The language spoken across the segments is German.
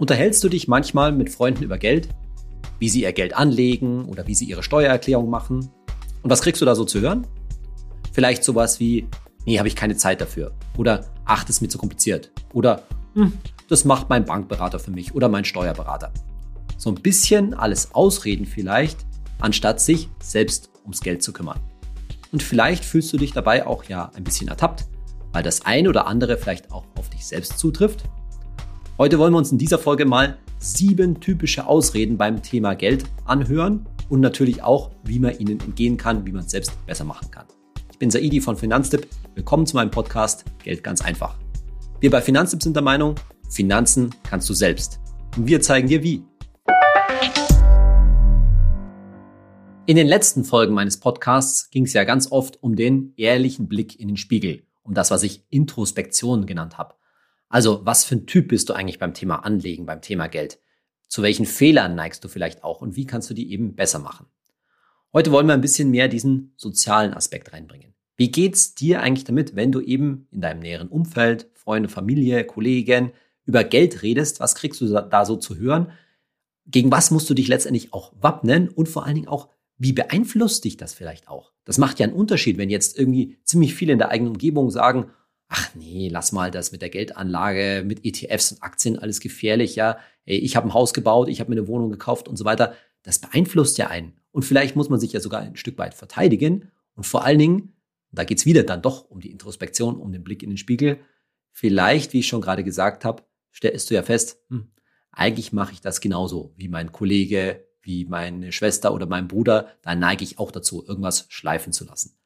Unterhältst du dich manchmal mit Freunden über Geld? Wie sie ihr Geld anlegen oder wie sie ihre Steuererklärung machen? Und was kriegst du da so zu hören? Vielleicht sowas wie, nee, habe ich keine Zeit dafür. Oder, ach, das ist mir zu kompliziert. Oder, hm, das macht mein Bankberater für mich oder mein Steuerberater. So ein bisschen alles ausreden vielleicht, anstatt sich selbst ums Geld zu kümmern. Und vielleicht fühlst du dich dabei auch ja ein bisschen ertappt, weil das eine oder andere vielleicht auch auf dich selbst zutrifft Heute wollen wir uns in dieser Folge mal sieben typische Ausreden beim Thema Geld anhören und natürlich auch, wie man ihnen entgehen kann, wie man es selbst besser machen kann. Ich bin Saidi von Finanztipp. Willkommen zu meinem Podcast Geld ganz einfach. Wir bei Finanztipp sind der Meinung, Finanzen kannst du selbst. Und wir zeigen dir wie. In den letzten Folgen meines Podcasts ging es ja ganz oft um den ehrlichen Blick in den Spiegel, um das, was ich Introspektion genannt habe. Also, was für ein Typ bist du eigentlich beim Thema Anlegen, beim Thema Geld? Zu welchen Fehlern neigst du vielleicht auch und wie kannst du die eben besser machen? Heute wollen wir ein bisschen mehr diesen sozialen Aspekt reinbringen. Wie geht's dir eigentlich damit, wenn du eben in deinem näheren Umfeld, Freunde, Familie, Kollegen über Geld redest? Was kriegst du da so zu hören? Gegen was musst du dich letztendlich auch wappnen und vor allen Dingen auch, wie beeinflusst dich das vielleicht auch? Das macht ja einen Unterschied, wenn jetzt irgendwie ziemlich viele in der eigenen Umgebung sagen, ach nee, lass mal das mit der Geldanlage, mit ETFs und Aktien alles gefährlich, ja. Ey, ich habe ein Haus gebaut, ich habe mir eine Wohnung gekauft und so weiter. Das beeinflusst ja einen. Und vielleicht muss man sich ja sogar ein Stück weit verteidigen. Und vor allen Dingen, da geht's wieder dann doch um die Introspektion, um den Blick in den Spiegel. Vielleicht, wie ich schon gerade gesagt habe, stellst du ja fest, hm, eigentlich mache ich das genauso wie mein Kollege, wie meine Schwester oder mein Bruder. Da neige ich auch dazu, irgendwas schleifen zu lassen.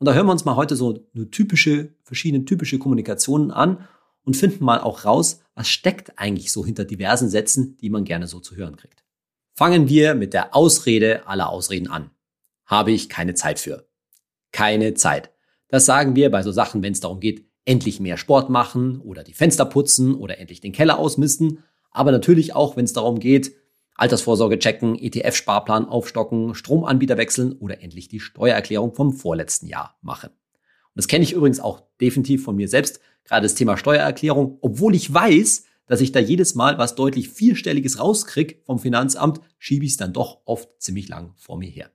Und da hören wir uns mal heute so eine typische, verschiedene typische Kommunikationen an und finden mal auch raus, was steckt eigentlich so hinter diversen Sätzen, die man gerne so zu hören kriegt. Fangen wir mit der Ausrede aller Ausreden an. Habe ich keine Zeit für. Keine Zeit. Das sagen wir bei so Sachen, wenn es darum geht, endlich mehr Sport machen oder die Fenster putzen oder endlich den Keller ausmisten. Aber natürlich auch, wenn es darum geht, Altersvorsorge checken, ETF-Sparplan aufstocken, Stromanbieter wechseln oder endlich die Steuererklärung vom vorletzten Jahr machen. Und das kenne ich übrigens auch definitiv von mir selbst, gerade das Thema Steuererklärung, obwohl ich weiß, dass ich da jedes Mal was deutlich vierstelliges rauskrieg vom Finanzamt, schiebe ich es dann doch oft ziemlich lang vor mir her.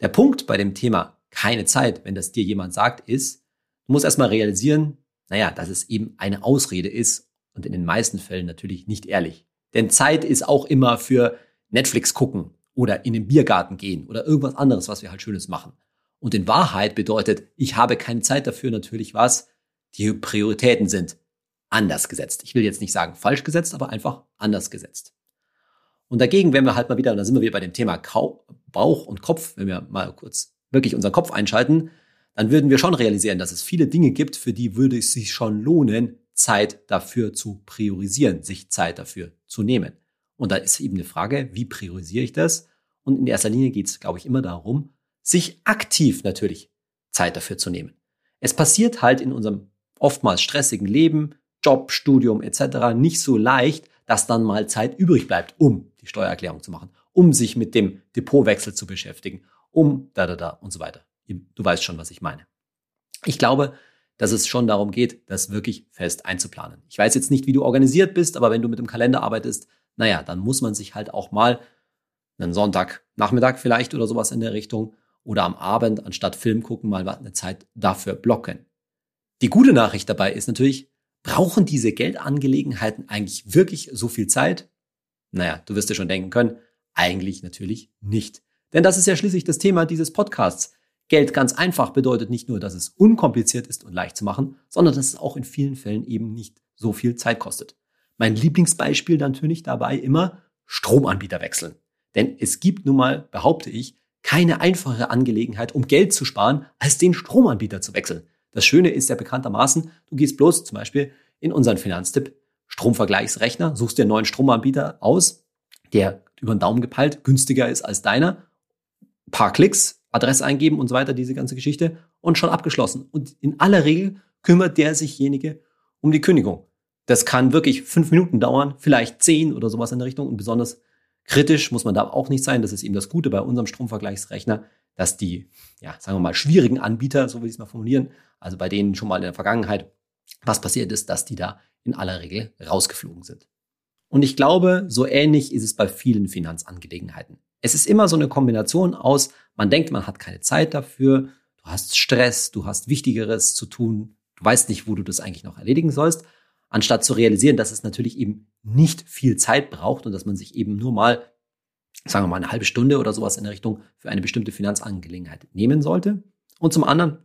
Der Punkt bei dem Thema keine Zeit, wenn das dir jemand sagt, ist, du musst erstmal realisieren, naja, dass es eben eine Ausrede ist und in den meisten Fällen natürlich nicht ehrlich. Denn Zeit ist auch immer für Netflix gucken oder in den Biergarten gehen oder irgendwas anderes, was wir halt Schönes machen. Und in Wahrheit bedeutet, ich habe keine Zeit dafür natürlich was, die Prioritäten sind anders gesetzt. Ich will jetzt nicht sagen falsch gesetzt, aber einfach anders gesetzt. Und dagegen, wenn wir halt mal wieder, und da sind wir wieder bei dem Thema Bauch und Kopf, wenn wir mal kurz wirklich unseren Kopf einschalten, dann würden wir schon realisieren, dass es viele Dinge gibt, für die würde es sich schon lohnen, Zeit dafür zu priorisieren, sich Zeit dafür zu nehmen. Und da ist eben eine Frage, wie priorisiere ich das? Und in erster Linie geht es, glaube ich, immer darum, sich aktiv natürlich Zeit dafür zu nehmen. Es passiert halt in unserem oftmals stressigen Leben, Job, Studium etc. nicht so leicht, dass dann mal Zeit übrig bleibt, um die Steuererklärung zu machen, um sich mit dem Depotwechsel zu beschäftigen, um da da da und so weiter. Du weißt schon, was ich meine. Ich glaube, dass es schon darum geht, das wirklich fest einzuplanen. Ich weiß jetzt nicht, wie du organisiert bist, aber wenn du mit dem Kalender arbeitest, naja, dann muss man sich halt auch mal einen Sonntagnachmittag vielleicht oder sowas in der Richtung oder am Abend anstatt Film gucken mal eine Zeit dafür blocken. Die gute Nachricht dabei ist natürlich, brauchen diese Geldangelegenheiten eigentlich wirklich so viel Zeit? Naja, du wirst dir schon denken können, eigentlich natürlich nicht. Denn das ist ja schließlich das Thema dieses Podcasts. Geld ganz einfach bedeutet nicht nur, dass es unkompliziert ist und leicht zu machen, sondern dass es auch in vielen Fällen eben nicht so viel Zeit kostet. Mein Lieblingsbeispiel natürlich dabei immer Stromanbieter wechseln. Denn es gibt nun mal, behaupte ich, keine einfache Angelegenheit, um Geld zu sparen, als den Stromanbieter zu wechseln. Das Schöne ist ja bekanntermaßen, du gehst bloß zum Beispiel in unseren Finanztipp Stromvergleichsrechner, suchst dir einen neuen Stromanbieter aus, der über den Daumen gepeilt günstiger ist als deiner. Ein paar Klicks, Adresse eingeben und so weiter, diese ganze Geschichte und schon abgeschlossen. Und in aller Regel kümmert der sichjenige um die Kündigung. Das kann wirklich fünf Minuten dauern, vielleicht zehn oder sowas in der Richtung. Und besonders kritisch muss man da auch nicht sein. Das ist eben das Gute bei unserem Stromvergleichsrechner, dass die, ja, sagen wir mal, schwierigen Anbieter, so will ich es mal formulieren, also bei denen schon mal in der Vergangenheit was passiert ist, dass die da in aller Regel rausgeflogen sind. Und ich glaube, so ähnlich ist es bei vielen Finanzangelegenheiten. Es ist immer so eine Kombination aus, man denkt, man hat keine Zeit dafür, du hast Stress, du hast Wichtigeres zu tun, du weißt nicht, wo du das eigentlich noch erledigen sollst, anstatt zu realisieren, dass es natürlich eben nicht viel Zeit braucht und dass man sich eben nur mal, sagen wir mal, eine halbe Stunde oder sowas in der Richtung für eine bestimmte Finanzangelegenheit nehmen sollte. Und zum anderen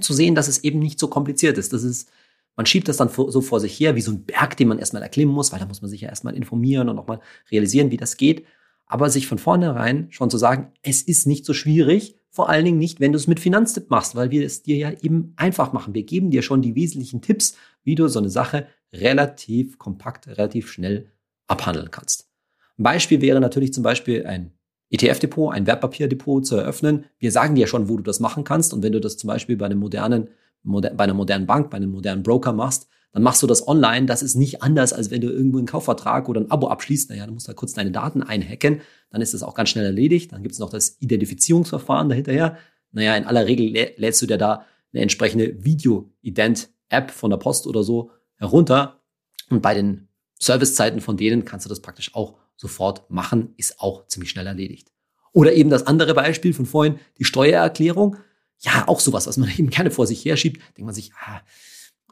zu sehen, dass es eben nicht so kompliziert ist. Das ist, man schiebt das dann so vor sich her, wie so ein Berg, den man erstmal erklimmen muss, weil da muss man sich ja erstmal informieren und nochmal realisieren, wie das geht. Aber sich von vornherein schon zu sagen, es ist nicht so schwierig, vor allen Dingen nicht, wenn du es mit Finanztipp machst, weil wir es dir ja eben einfach machen. Wir geben dir schon die wesentlichen Tipps, wie du so eine Sache relativ kompakt, relativ schnell abhandeln kannst. Ein Beispiel wäre natürlich zum Beispiel ein ETF-Depot, ein Wertpapierdepot zu eröffnen. Wir sagen dir schon, wo du das machen kannst. Und wenn du das zum Beispiel bei einem modernen, moder bei einer modernen Bank, bei einem modernen Broker machst, dann machst du das online. Das ist nicht anders, als wenn du irgendwo einen Kaufvertrag oder ein Abo abschließt. Naja, du musst da kurz deine Daten einhacken. Dann ist das auch ganz schnell erledigt. Dann gibt es noch das Identifizierungsverfahren dahinterher. Naja, in aller Regel lädst du dir da eine entsprechende Video-Ident-App von der Post oder so herunter. Und bei den Servicezeiten von denen kannst du das praktisch auch sofort machen, ist auch ziemlich schnell erledigt. Oder eben das andere Beispiel von vorhin, die Steuererklärung. Ja, auch sowas, was man eben gerne vor sich herschiebt. Denkt man sich, ah,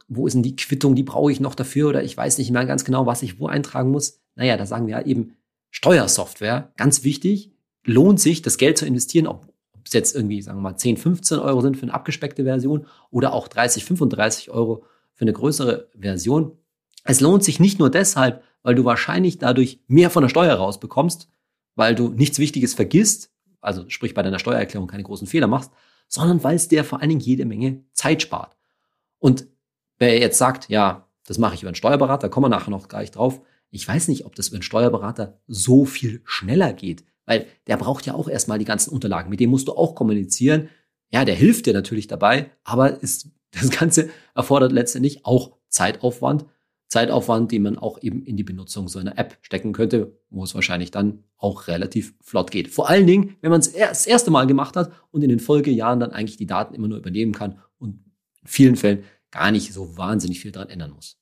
wo ist denn die Quittung, die brauche ich noch dafür oder ich weiß nicht mehr ganz genau, was ich wo eintragen muss. Naja, da sagen wir ja eben Steuersoftware, ganz wichtig, lohnt sich, das Geld zu investieren, ob es jetzt irgendwie, sagen wir mal, 10, 15 Euro sind für eine abgespeckte Version oder auch 30, 35 Euro für eine größere Version. Es lohnt sich nicht nur deshalb, weil du wahrscheinlich dadurch mehr von der Steuer rausbekommst, weil du nichts Wichtiges vergisst, also sprich bei deiner Steuererklärung keine großen Fehler machst, sondern weil es dir vor allen Dingen jede Menge Zeit spart. Und wer jetzt sagt, ja, das mache ich über einen Steuerberater, kommen wir nachher noch gleich drauf. Ich weiß nicht, ob das über einen Steuerberater so viel schneller geht, weil der braucht ja auch erstmal die ganzen Unterlagen. Mit dem musst du auch kommunizieren. Ja, der hilft dir natürlich dabei, aber ist, das Ganze erfordert letztendlich auch Zeitaufwand Zeitaufwand, den man auch eben in die Benutzung so einer App stecken könnte, wo es wahrscheinlich dann auch relativ flott geht. Vor allen Dingen, wenn man es das erste Mal gemacht hat und in den Folgejahren dann eigentlich die Daten immer nur übernehmen kann und in vielen Fällen gar nicht so wahnsinnig viel daran ändern muss.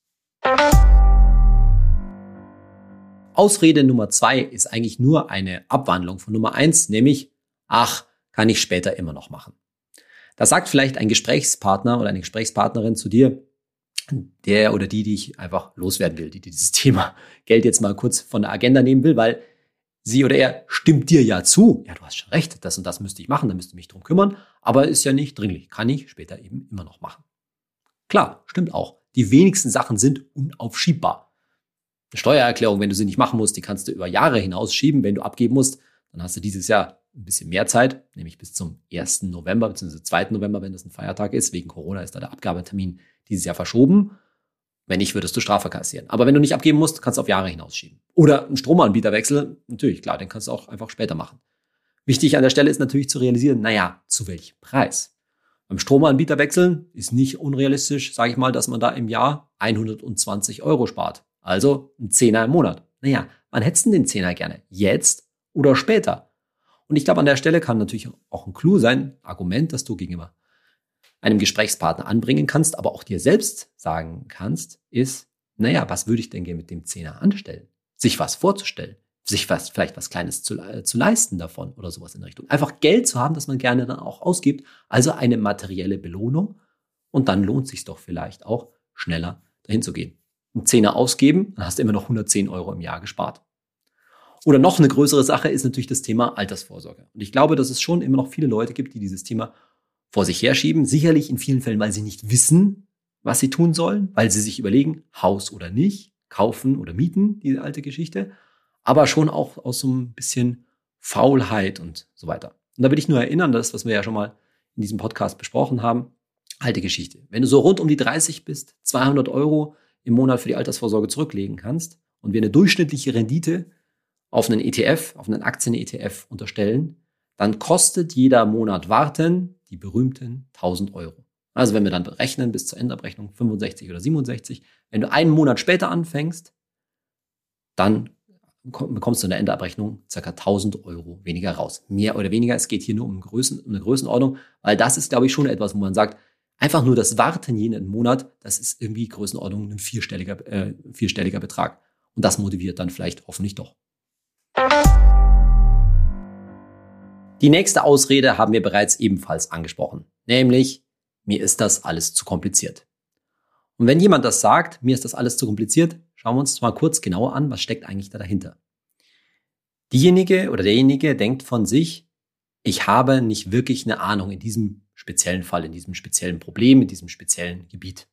Ausrede Nummer zwei ist eigentlich nur eine Abwandlung von Nummer eins, nämlich, ach, kann ich später immer noch machen. Da sagt vielleicht ein Gesprächspartner oder eine Gesprächspartnerin zu dir, der oder die, die ich einfach loswerden will, die, die dieses Thema Geld jetzt mal kurz von der Agenda nehmen will, weil sie oder er stimmt dir ja zu. Ja, du hast schon recht, das und das müsste ich machen, da müsste ich mich drum kümmern, aber ist ja nicht dringlich, kann ich später eben immer noch machen. Klar, stimmt auch. Die wenigsten Sachen sind unaufschiebbar. Eine Steuererklärung, wenn du sie nicht machen musst, die kannst du über Jahre hinaus schieben. Wenn du abgeben musst, dann hast du dieses Jahr ein bisschen mehr Zeit, nämlich bis zum 1. November bzw. 2. November, wenn das ein Feiertag ist. Wegen Corona ist da der Abgabetermin dieses Jahr verschoben. Wenn nicht, würdest du Strafe kassieren. Aber wenn du nicht abgeben musst, kannst du auf Jahre hinausschieben. Oder einen Stromanbieterwechsel, natürlich, klar, den kannst du auch einfach später machen. Wichtig an der Stelle ist natürlich zu realisieren, naja, zu welchem Preis? Beim Stromanbieter wechseln ist nicht unrealistisch, sage ich mal, dass man da im Jahr 120 Euro spart. Also ein Zehner im Monat. Naja, wann hättest du den Zehner gerne? Jetzt oder später? Und ich glaube, an der Stelle kann natürlich auch ein Clou sein, Argument, dass du gegenüber einem Gesprächspartner anbringen kannst, aber auch dir selbst sagen kannst, ist, naja, was würde ich denn gerne mit dem Zehner anstellen? Sich was vorzustellen, sich was, vielleicht was Kleines zu, äh, zu leisten davon oder sowas in der Richtung. Einfach Geld zu haben, das man gerne dann auch ausgibt, also eine materielle Belohnung. Und dann lohnt sich doch vielleicht auch schneller dahin zu gehen. Ein Zehner ausgeben, dann hast du immer noch 110 Euro im Jahr gespart. Oder noch eine größere Sache ist natürlich das Thema Altersvorsorge. Und ich glaube, dass es schon immer noch viele Leute gibt, die dieses Thema vor sich herschieben. Sicherlich in vielen Fällen, weil sie nicht wissen, was sie tun sollen, weil sie sich überlegen, Haus oder nicht, kaufen oder mieten, diese alte Geschichte. Aber schon auch aus so ein bisschen Faulheit und so weiter. Und da will ich nur erinnern, das, was wir ja schon mal in diesem Podcast besprochen haben, alte Geschichte. Wenn du so rund um die 30 bist, 200 Euro im Monat für die Altersvorsorge zurücklegen kannst und wir eine durchschnittliche Rendite auf einen ETF, auf einen Aktien-ETF unterstellen, dann kostet jeder Monat Warten die berühmten 1000 Euro. Also wenn wir dann berechnen bis zur Endabrechnung 65 oder 67, wenn du einen Monat später anfängst, dann bekommst du in der Endabrechnung ca. 1000 Euro weniger raus. Mehr oder weniger, es geht hier nur um, Größen, um eine Größenordnung, weil das ist, glaube ich, schon etwas, wo man sagt, einfach nur das Warten jeden Monat, das ist irgendwie Größenordnung ein vierstelliger, äh, vierstelliger Betrag. Und das motiviert dann vielleicht hoffentlich doch. Die nächste Ausrede haben wir bereits ebenfalls angesprochen, nämlich mir ist das alles zu kompliziert. Und wenn jemand das sagt, mir ist das alles zu kompliziert, schauen wir uns mal kurz genauer an, was steckt eigentlich da dahinter. Diejenige oder derjenige denkt von sich, ich habe nicht wirklich eine Ahnung in diesem speziellen Fall, in diesem speziellen Problem, in diesem speziellen Gebiet.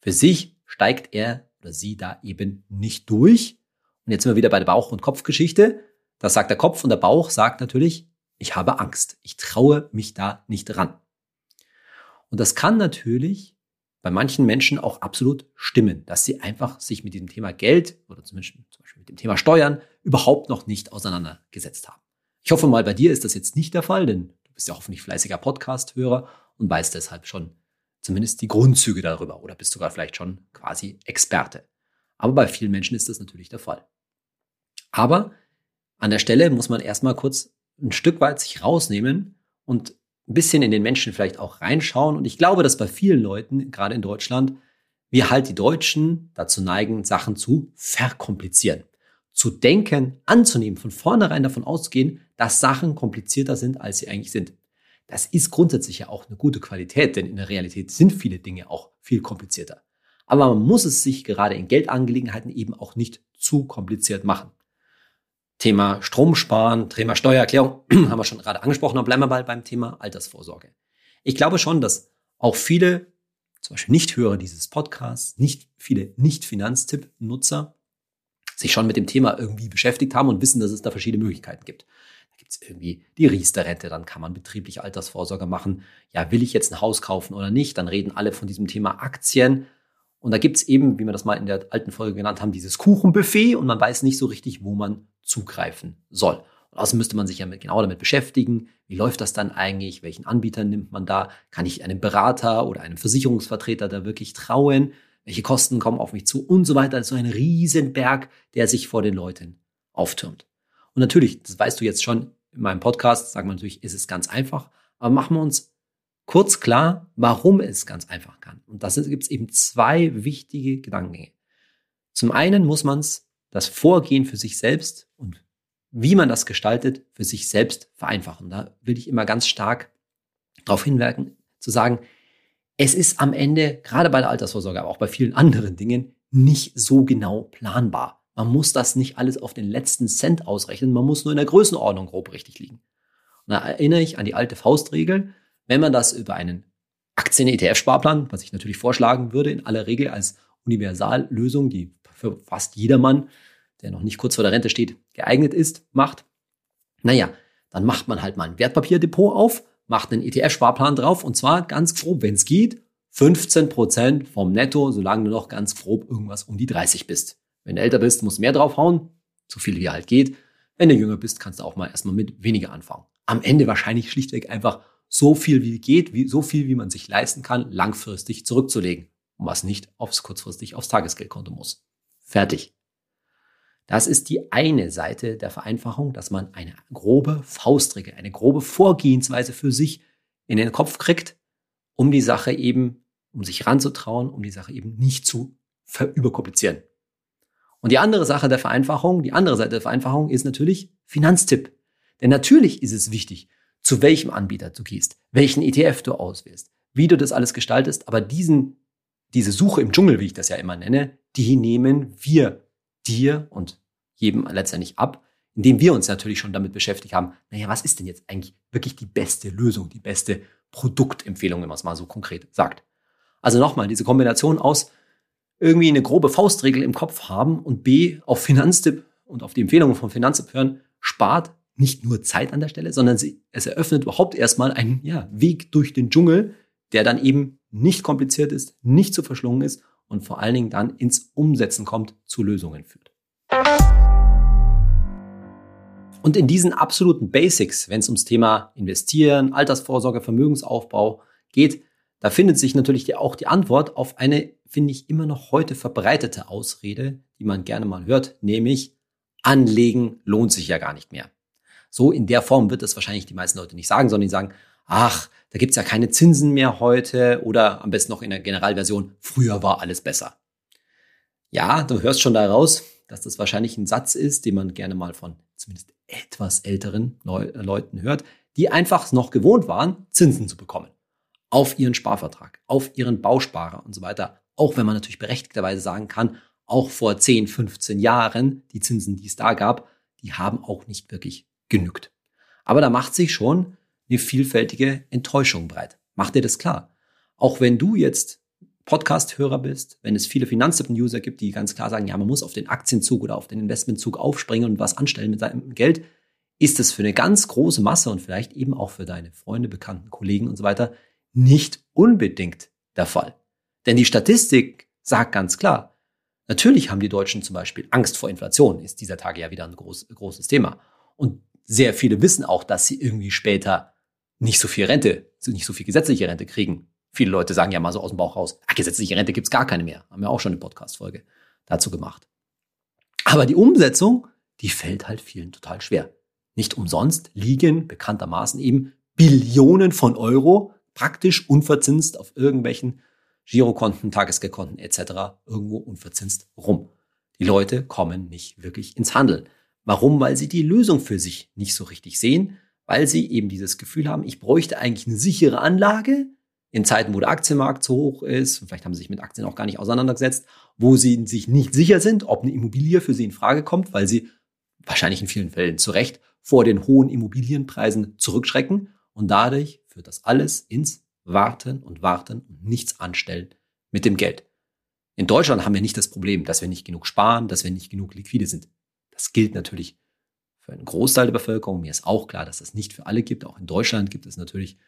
Für sich steigt er oder sie da eben nicht durch. Und jetzt sind wir wieder bei der Bauch- und Kopfgeschichte. Das sagt der Kopf und der Bauch sagt natürlich, ich habe Angst. Ich traue mich da nicht ran. Und das kann natürlich bei manchen Menschen auch absolut stimmen, dass sie einfach sich mit diesem Thema Geld oder zumindest zum Beispiel mit dem Thema Steuern überhaupt noch nicht auseinandergesetzt haben. Ich hoffe mal, bei dir ist das jetzt nicht der Fall, denn du bist ja hoffentlich fleißiger Podcast-Hörer und weißt deshalb schon zumindest die Grundzüge darüber oder bist sogar vielleicht schon quasi Experte. Aber bei vielen Menschen ist das natürlich der Fall. Aber an der Stelle muss man erstmal kurz ein Stück weit sich rausnehmen und ein bisschen in den Menschen vielleicht auch reinschauen. Und ich glaube, dass bei vielen Leuten, gerade in Deutschland, wir halt die Deutschen dazu neigen, Sachen zu verkomplizieren. Zu denken, anzunehmen, von vornherein davon auszugehen, dass Sachen komplizierter sind, als sie eigentlich sind. Das ist grundsätzlich ja auch eine gute Qualität, denn in der Realität sind viele Dinge auch viel komplizierter. Aber man muss es sich gerade in Geldangelegenheiten eben auch nicht zu kompliziert machen. Thema Stromsparen, Thema Steuererklärung haben wir schon gerade angesprochen, aber bleiben wir mal beim Thema Altersvorsorge. Ich glaube schon, dass auch viele, zum Beispiel Nichthörer dieses Podcasts, nicht viele Nicht-Finanztipp-Nutzer sich schon mit dem Thema irgendwie beschäftigt haben und wissen, dass es da verschiedene Möglichkeiten gibt. Da gibt es irgendwie die Riester-Rente, dann kann man betriebliche Altersvorsorge machen. Ja, will ich jetzt ein Haus kaufen oder nicht? Dann reden alle von diesem Thema Aktien. Und da gibt's eben, wie wir das mal in der alten Folge genannt haben, dieses Kuchenbuffet und man weiß nicht so richtig, wo man zugreifen soll. Und außerdem müsste man sich ja mit, genau damit beschäftigen, wie läuft das dann eigentlich, welchen Anbieter nimmt man da, kann ich einem Berater oder einem Versicherungsvertreter da wirklich trauen, welche Kosten kommen auf mich zu und so weiter. Das ist so ein Riesenberg, der sich vor den Leuten auftürmt. Und natürlich, das weißt du jetzt schon in meinem Podcast, sagen wir natürlich, ist es ganz einfach, aber machen wir uns kurz klar, warum es ganz einfach kann. Und das gibt es eben zwei wichtige Gedankengänge. Zum einen muss man das Vorgehen für sich selbst und wie man das gestaltet, für sich selbst vereinfachen. Da will ich immer ganz stark darauf hinwirken, zu sagen, es ist am Ende, gerade bei der Altersvorsorge, aber auch bei vielen anderen Dingen, nicht so genau planbar. Man muss das nicht alles auf den letzten Cent ausrechnen, man muss nur in der Größenordnung grob richtig liegen. Und da erinnere ich an die alte Faustregel, wenn man das über einen Aktien-ETF-Sparplan, was ich natürlich vorschlagen würde, in aller Regel als Universallösung, die für fast jedermann, der noch nicht kurz vor der Rente steht, geeignet ist, macht, naja, dann macht man halt mal ein Wertpapierdepot auf, macht einen ETF-Sparplan drauf und zwar ganz grob, wenn es geht, 15 Prozent vom Netto, solange du noch ganz grob irgendwas um die 30 bist. Wenn du älter bist, musst du mehr draufhauen, so viel wie halt geht. Wenn du jünger bist, kannst du auch mal erstmal mit weniger anfangen. Am Ende wahrscheinlich schlichtweg einfach so viel wie geht, wie, so viel wie man sich leisten kann, langfristig zurückzulegen. Und was nicht aufs kurzfristig aufs Tagesgeldkonto muss. Fertig. Das ist die eine Seite der Vereinfachung, dass man eine grobe Faustregel, eine grobe Vorgehensweise für sich in den Kopf kriegt, um die Sache eben, um sich ranzutrauen, um die Sache eben nicht zu überkomplizieren. Und die andere Sache der Vereinfachung, die andere Seite der Vereinfachung ist natürlich Finanztipp. Denn natürlich ist es wichtig, zu welchem Anbieter du gehst, welchen ETF du auswählst, wie du das alles gestaltest. Aber diesen, diese Suche im Dschungel, wie ich das ja immer nenne, die nehmen wir dir und jedem letztendlich ab, indem wir uns natürlich schon damit beschäftigt haben, naja, was ist denn jetzt eigentlich wirklich die beste Lösung, die beste Produktempfehlung, wenn man es mal so konkret sagt. Also nochmal, diese Kombination aus irgendwie eine grobe Faustregel im Kopf haben und B, auf Finanztipp und auf die Empfehlungen von Finanztipp hören, spart nicht nur Zeit an der Stelle, sondern sie, es eröffnet überhaupt erstmal einen ja, Weg durch den Dschungel, der dann eben nicht kompliziert ist, nicht zu verschlungen ist und vor allen Dingen dann ins Umsetzen kommt, zu Lösungen führt. Und in diesen absoluten Basics, wenn es ums Thema Investieren, Altersvorsorge, Vermögensaufbau geht, da findet sich natürlich auch die Antwort auf eine, finde ich, immer noch heute verbreitete Ausrede, die man gerne mal hört, nämlich Anlegen lohnt sich ja gar nicht mehr. So in der Form wird das wahrscheinlich die meisten Leute nicht sagen, sondern die sagen, ach, da gibt's ja keine Zinsen mehr heute oder am besten noch in der Generalversion, früher war alles besser. Ja, du hörst schon daraus, dass das wahrscheinlich ein Satz ist, den man gerne mal von zumindest etwas älteren Leu Leuten hört, die einfach noch gewohnt waren, Zinsen zu bekommen. Auf ihren Sparvertrag, auf ihren Bausparer und so weiter. Auch wenn man natürlich berechtigterweise sagen kann, auch vor 10, 15 Jahren, die Zinsen, die es da gab, die haben auch nicht wirklich genügt. Aber da macht sich schon eine vielfältige Enttäuschung breit. Mach dir das klar. Auch wenn du jetzt Podcast-Hörer bist, wenn es viele Finanztippen-User gibt, die ganz klar sagen, ja, man muss auf den Aktienzug oder auf den Investmentzug aufspringen und was anstellen mit seinem Geld, ist es für eine ganz große Masse und vielleicht eben auch für deine Freunde, Bekannten, Kollegen und so weiter nicht unbedingt der Fall. Denn die Statistik sagt ganz klar, natürlich haben die Deutschen zum Beispiel Angst vor Inflation, ist dieser Tage ja wieder ein groß, großes Thema. Und sehr viele wissen auch, dass sie irgendwie später nicht so viel Rente, nicht so viel gesetzliche Rente kriegen. Viele Leute sagen ja mal so aus dem Bauch raus, ah, gesetzliche Rente gibt's gar keine mehr. Haben wir auch schon eine Podcast-Folge dazu gemacht. Aber die Umsetzung, die fällt halt vielen total schwer. Nicht umsonst liegen bekanntermaßen eben Billionen von Euro praktisch unverzinst auf irgendwelchen Girokonten, Tagesgeldkonten etc. irgendwo unverzinst rum. Die Leute kommen nicht wirklich ins Handeln. Warum? Weil sie die Lösung für sich nicht so richtig sehen, weil sie eben dieses Gefühl haben, ich bräuchte eigentlich eine sichere Anlage in Zeiten, wo der Aktienmarkt zu hoch ist, vielleicht haben sie sich mit Aktien auch gar nicht auseinandergesetzt, wo sie sich nicht sicher sind, ob eine Immobilie für sie in Frage kommt, weil sie wahrscheinlich in vielen Fällen zu Recht vor den hohen Immobilienpreisen zurückschrecken und dadurch führt das alles ins Warten und Warten und nichts anstellen mit dem Geld. In Deutschland haben wir nicht das Problem, dass wir nicht genug sparen, dass wir nicht genug liquide sind. Das gilt natürlich für einen Großteil der Bevölkerung. Mir ist auch klar, dass das nicht für alle gibt. Auch in Deutschland gibt es natürlich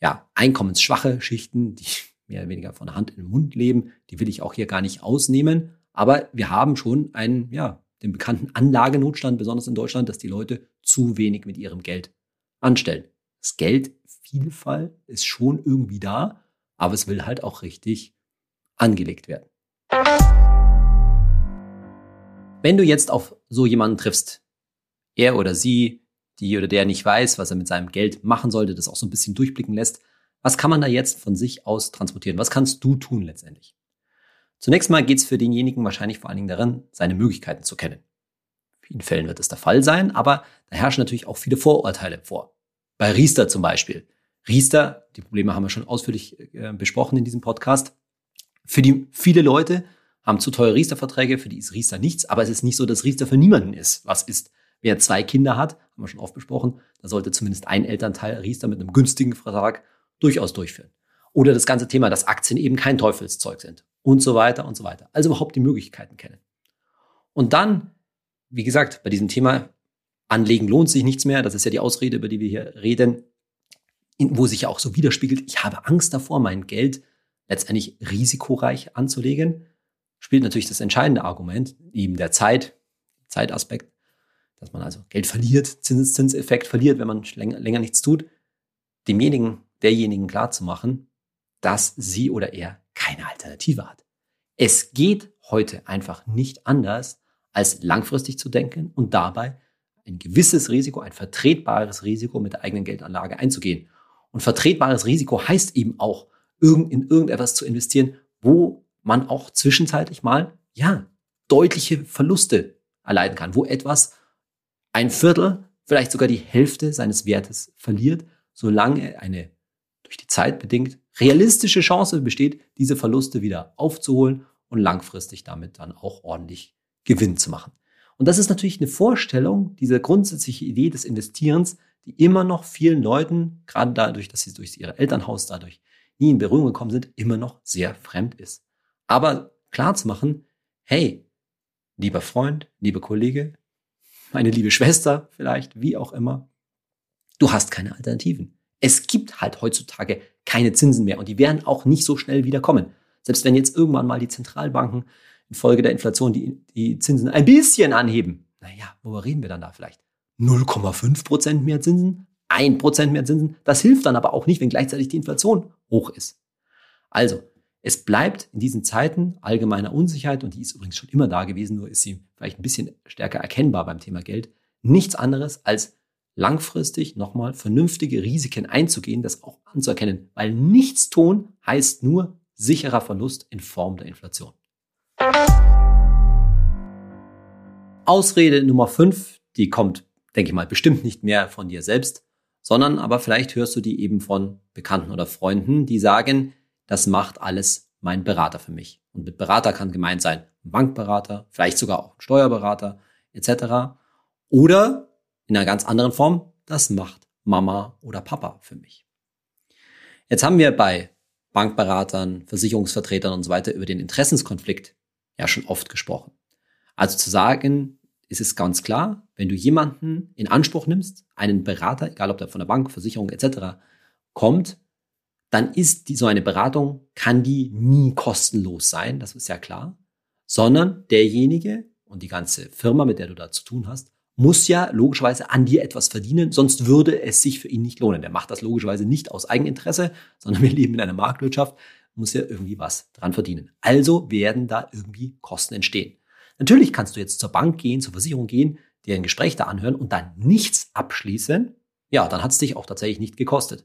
ja, einkommensschwache Schichten, die mehr oder weniger von Hand in den Mund leben. Die will ich auch hier gar nicht ausnehmen. Aber wir haben schon einen, ja, den bekannten Anlagenotstand, besonders in Deutschland, dass die Leute zu wenig mit ihrem Geld anstellen. Das Geldvielfalt ist schon irgendwie da, aber es will halt auch richtig angelegt werden. Wenn du jetzt auf so jemanden triffst, er oder sie, die oder der nicht weiß, was er mit seinem Geld machen sollte, das auch so ein bisschen durchblicken lässt, was kann man da jetzt von sich aus transportieren? Was kannst du tun letztendlich? Zunächst mal geht es für denjenigen wahrscheinlich vor allen Dingen darin, seine Möglichkeiten zu kennen. In vielen Fällen wird es der Fall sein, aber da herrschen natürlich auch viele Vorurteile vor. Bei Riester zum Beispiel. Riester, die Probleme haben wir schon ausführlich äh, besprochen in diesem Podcast. Für die viele Leute haben zu teure Riester-Verträge, für die ist Riester nichts, aber es ist nicht so, dass Riester für niemanden ist. Was ist, wer zwei Kinder hat, haben wir schon oft besprochen, da sollte zumindest ein Elternteil Riester mit einem günstigen Vertrag durchaus durchführen. Oder das ganze Thema, dass Aktien eben kein Teufelszeug sind und so weiter und so weiter. Also überhaupt die Möglichkeiten kennen. Und dann, wie gesagt, bei diesem Thema Anlegen lohnt sich nichts mehr, das ist ja die Ausrede, über die wir hier reden, wo sich ja auch so widerspiegelt, ich habe Angst davor, mein Geld letztendlich risikoreich anzulegen spielt natürlich das entscheidende Argument, eben der Zeit, Zeitaspekt, dass man also Geld verliert, Zinseszinseffekt verliert, wenn man länger, länger nichts tut, demjenigen, derjenigen klarzumachen, dass sie oder er keine Alternative hat. Es geht heute einfach nicht anders, als langfristig zu denken und dabei ein gewisses Risiko, ein vertretbares Risiko mit der eigenen Geldanlage einzugehen. Und vertretbares Risiko heißt eben auch, in irgendetwas zu investieren, wo man auch zwischenzeitlich mal, ja, deutliche Verluste erleiden kann, wo etwas ein Viertel, vielleicht sogar die Hälfte seines Wertes verliert, solange eine durch die Zeit bedingt realistische Chance besteht, diese Verluste wieder aufzuholen und langfristig damit dann auch ordentlich Gewinn zu machen. Und das ist natürlich eine Vorstellung, diese grundsätzliche Idee des Investierens, die immer noch vielen Leuten, gerade dadurch, dass sie durch ihr Elternhaus dadurch nie in Berührung gekommen sind, immer noch sehr fremd ist. Aber klar zu machen, hey, lieber Freund, liebe Kollege, meine liebe Schwester vielleicht, wie auch immer, du hast keine Alternativen. Es gibt halt heutzutage keine Zinsen mehr und die werden auch nicht so schnell wieder kommen. Selbst wenn jetzt irgendwann mal die Zentralbanken infolge der Inflation die, die Zinsen ein bisschen anheben, naja, worüber reden wir dann da vielleicht? 0,5 Prozent mehr Zinsen? 1 Prozent mehr Zinsen? Das hilft dann aber auch nicht, wenn gleichzeitig die Inflation hoch ist. Also, es bleibt in diesen Zeiten allgemeiner Unsicherheit, und die ist übrigens schon immer da gewesen, nur ist sie vielleicht ein bisschen stärker erkennbar beim Thema Geld, nichts anderes als langfristig nochmal vernünftige Risiken einzugehen, das auch anzuerkennen, weil nichts tun heißt nur sicherer Verlust in Form der Inflation. Ausrede Nummer fünf, die kommt, denke ich mal, bestimmt nicht mehr von dir selbst, sondern aber vielleicht hörst du die eben von Bekannten oder Freunden, die sagen, das macht alles mein Berater für mich. Und mit Berater kann gemeint sein ein Bankberater, vielleicht sogar auch Steuerberater etc. Oder in einer ganz anderen Form, das macht Mama oder Papa für mich. Jetzt haben wir bei Bankberatern, Versicherungsvertretern und so weiter über den Interessenskonflikt ja schon oft gesprochen. Also zu sagen, ist es ganz klar, wenn du jemanden in Anspruch nimmst, einen Berater, egal ob der von der Bank, Versicherung etc. kommt, dann ist die, so eine Beratung, kann die nie kostenlos sein, das ist ja klar, sondern derjenige und die ganze Firma, mit der du da zu tun hast, muss ja logischerweise an dir etwas verdienen, sonst würde es sich für ihn nicht lohnen. Der macht das logischerweise nicht aus Eigeninteresse, sondern wir leben in einer Marktwirtschaft, muss ja irgendwie was dran verdienen. Also werden da irgendwie Kosten entstehen. Natürlich kannst du jetzt zur Bank gehen, zur Versicherung gehen, dir ein Gespräch da anhören und dann nichts abschließen. Ja, dann hat es dich auch tatsächlich nicht gekostet.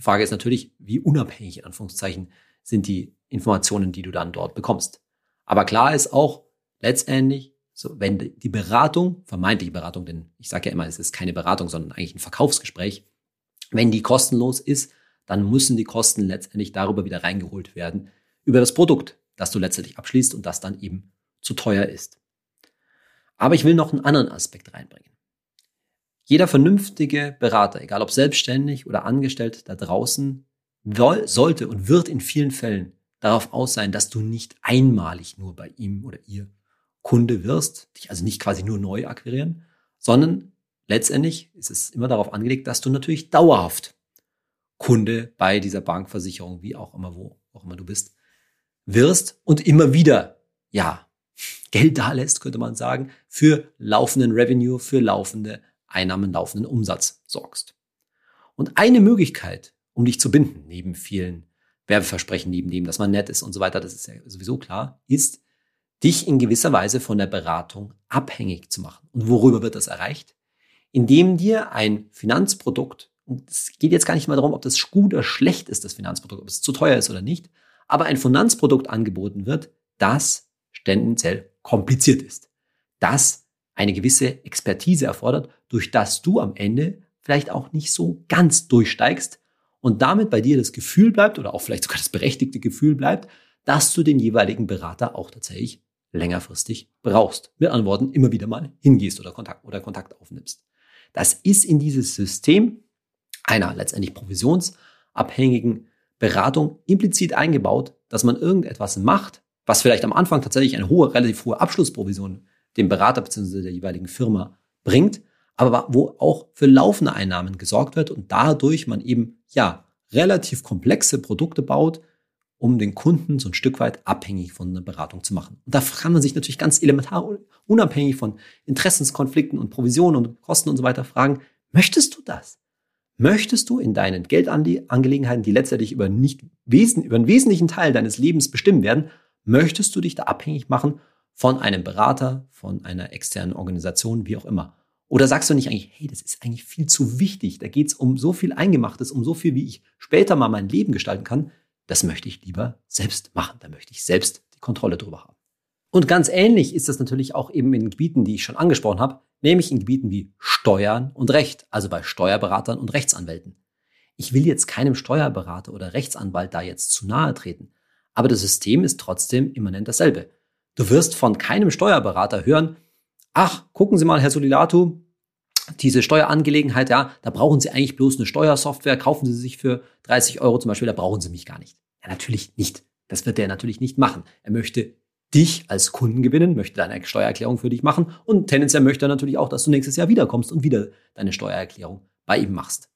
Die Frage ist natürlich, wie unabhängig in Anführungszeichen sind die Informationen, die du dann dort bekommst. Aber klar ist auch, letztendlich so, wenn die Beratung, vermeintliche Beratung, denn ich sage ja immer, es ist keine Beratung, sondern eigentlich ein Verkaufsgespräch, wenn die kostenlos ist, dann müssen die Kosten letztendlich darüber wieder reingeholt werden, über das Produkt, das du letztendlich abschließt und das dann eben zu teuer ist. Aber ich will noch einen anderen Aspekt reinbringen. Jeder vernünftige Berater, egal ob selbstständig oder angestellt da draußen, sollte und wird in vielen Fällen darauf aus sein, dass du nicht einmalig nur bei ihm oder ihr Kunde wirst, dich also nicht quasi nur neu akquirieren, sondern letztendlich ist es immer darauf angelegt, dass du natürlich dauerhaft Kunde bei dieser Bankversicherung, wie auch immer, wo auch immer du bist, wirst und immer wieder, ja, Geld da lässt, könnte man sagen, für laufenden Revenue, für laufende Einnahmen, laufenden Umsatz sorgst. Und eine Möglichkeit, um dich zu binden, neben vielen Werbeversprechen, neben dem, dass man nett ist und so weiter, das ist ja sowieso klar, ist, dich in gewisser Weise von der Beratung abhängig zu machen. Und worüber wird das erreicht? Indem dir ein Finanzprodukt, und es geht jetzt gar nicht mal darum, ob das gut oder schlecht ist, das Finanzprodukt, ob es zu teuer ist oder nicht, aber ein Finanzprodukt angeboten wird, das tendenziell kompliziert ist, das eine gewisse Expertise erfordert, durch das du am Ende vielleicht auch nicht so ganz durchsteigst und damit bei dir das Gefühl bleibt oder auch vielleicht sogar das berechtigte Gefühl bleibt, dass du den jeweiligen Berater auch tatsächlich längerfristig brauchst. Mit anderen Worten, immer wieder mal hingehst oder Kontakt, oder Kontakt aufnimmst. Das ist in dieses System einer letztendlich provisionsabhängigen Beratung implizit eingebaut, dass man irgendetwas macht, was vielleicht am Anfang tatsächlich eine hohe, relativ hohe Abschlussprovision dem Berater bzw. der jeweiligen Firma bringt, aber wo auch für laufende Einnahmen gesorgt wird und dadurch man eben, ja, relativ komplexe Produkte baut, um den Kunden so ein Stück weit abhängig von einer Beratung zu machen. Und da kann man sich natürlich ganz elementar, unabhängig von Interessenskonflikten und Provisionen und Kosten und so weiter fragen, möchtest du das? Möchtest du in deinen Geldangelegenheiten, die letztendlich über, nicht, über einen wesentlichen Teil deines Lebens bestimmen werden, möchtest du dich da abhängig machen von einem Berater, von einer externen Organisation, wie auch immer? Oder sagst du nicht eigentlich, hey, das ist eigentlich viel zu wichtig, da geht es um so viel Eingemachtes, um so viel, wie ich später mal mein Leben gestalten kann, das möchte ich lieber selbst machen. Da möchte ich selbst die Kontrolle drüber haben. Und ganz ähnlich ist das natürlich auch eben in Gebieten, die ich schon angesprochen habe, nämlich in Gebieten wie Steuern und Recht, also bei Steuerberatern und Rechtsanwälten. Ich will jetzt keinem Steuerberater oder Rechtsanwalt da jetzt zu nahe treten, aber das System ist trotzdem immanent dasselbe. Du wirst von keinem Steuerberater hören, ach, gucken Sie mal, Herr Solilatu, diese Steuerangelegenheit, ja, da brauchen Sie eigentlich bloß eine Steuersoftware, kaufen Sie sich für 30 Euro zum Beispiel, da brauchen Sie mich gar nicht. Ja, natürlich nicht. Das wird er natürlich nicht machen. Er möchte dich als Kunden gewinnen, möchte deine Steuererklärung für dich machen und tendenziell möchte er natürlich auch, dass du nächstes Jahr wiederkommst und wieder deine Steuererklärung bei ihm machst.